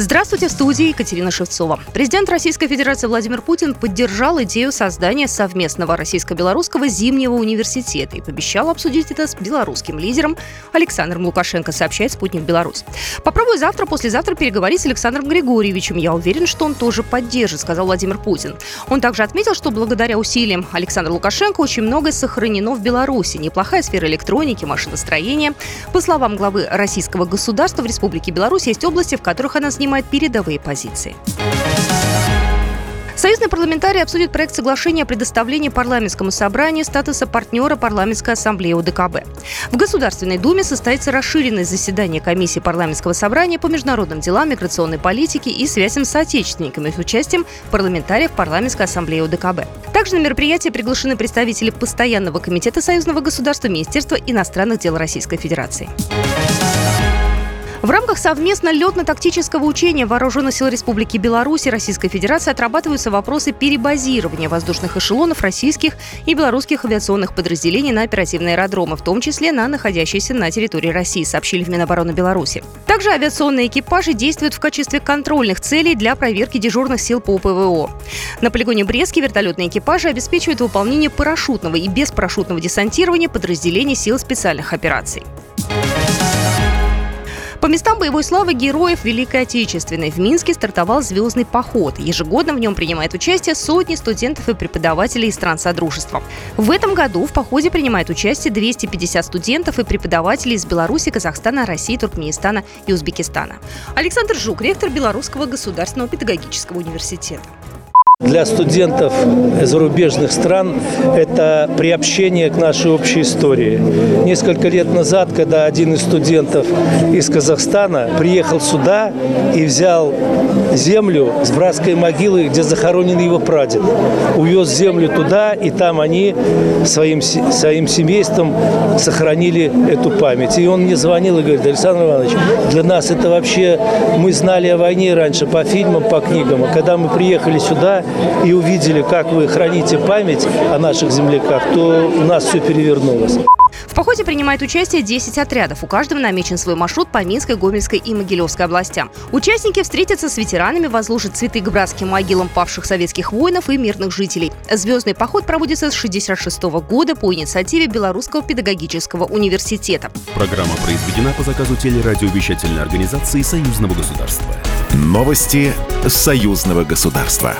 Здравствуйте, в студии Екатерина Шевцова. Президент Российской Федерации Владимир Путин поддержал идею создания совместного российско-белорусского зимнего университета и пообещал обсудить это с белорусским лидером Александром Лукашенко, сообщает «Спутник Беларусь». Попробую завтра, послезавтра переговорить с Александром Григорьевичем. Я уверен, что он тоже поддержит, сказал Владимир Путин. Он также отметил, что благодаря усилиям Александра Лукашенко очень многое сохранено в Беларуси. Неплохая сфера электроники, машиностроения. По словам главы российского государства, в Республике Беларусь есть области, в которых она занимает занимает передовые позиции. Союзные парламентарии обсудят проект соглашения о предоставлении парламентскому собранию статуса партнера парламентской ассамблеи УДКБ. В Государственной Думе состоится расширенное заседание комиссии парламентского собрания по международным делам, миграционной политике и связям с отечественниками с участием парламентариев парламентской ассамблеи УДКБ. Также на мероприятие приглашены представители постоянного комитета Союзного государства Министерства иностранных дел Российской Федерации. В рамках совместно летно-тактического учения Вооруженных сил Республики Беларусь и Российской Федерации отрабатываются вопросы перебазирования воздушных эшелонов российских и белорусских авиационных подразделений на оперативные аэродромы, в том числе на находящиеся на территории России, сообщили в Минобороны Беларуси. Также авиационные экипажи действуют в качестве контрольных целей для проверки дежурных сил по ПВО. На полигоне Брестки вертолетные экипажи обеспечивают выполнение парашютного и беспарашютного десантирования подразделений сил специальных операций. По местам боевой славы героев Великой Отечественной в Минске стартовал «Звездный поход». Ежегодно в нем принимают участие сотни студентов и преподавателей из стран Содружества. В этом году в походе принимает участие 250 студентов и преподавателей из Беларуси, Казахстана, России, Туркменистана и Узбекистана. Александр Жук, ректор Белорусского государственного педагогического университета. Для студентов зарубежных стран это приобщение к нашей общей истории. Несколько лет назад, когда один из студентов из Казахстана приехал сюда и взял землю с братской могилы, где захоронен его прадед, увез землю туда, и там они своим, своим семейством сохранили эту память. И он мне звонил и говорит, Александр Иванович, для нас это вообще, мы знали о войне раньше по фильмам, по книгам, а когда мы приехали сюда, и увидели, как вы храните память о наших земляках, то у нас все перевернулось. В походе принимает участие 10 отрядов. У каждого намечен свой маршрут по Минской, Гомельской и Могилевской областям. Участники встретятся с ветеранами, возложат цветы к братским могилам павших советских воинов и мирных жителей. Звездный поход проводится с 1966 года по инициативе Белорусского педагогического университета. Программа произведена по заказу телерадиовещательной организации Союзного государства. Новости Союзного государства.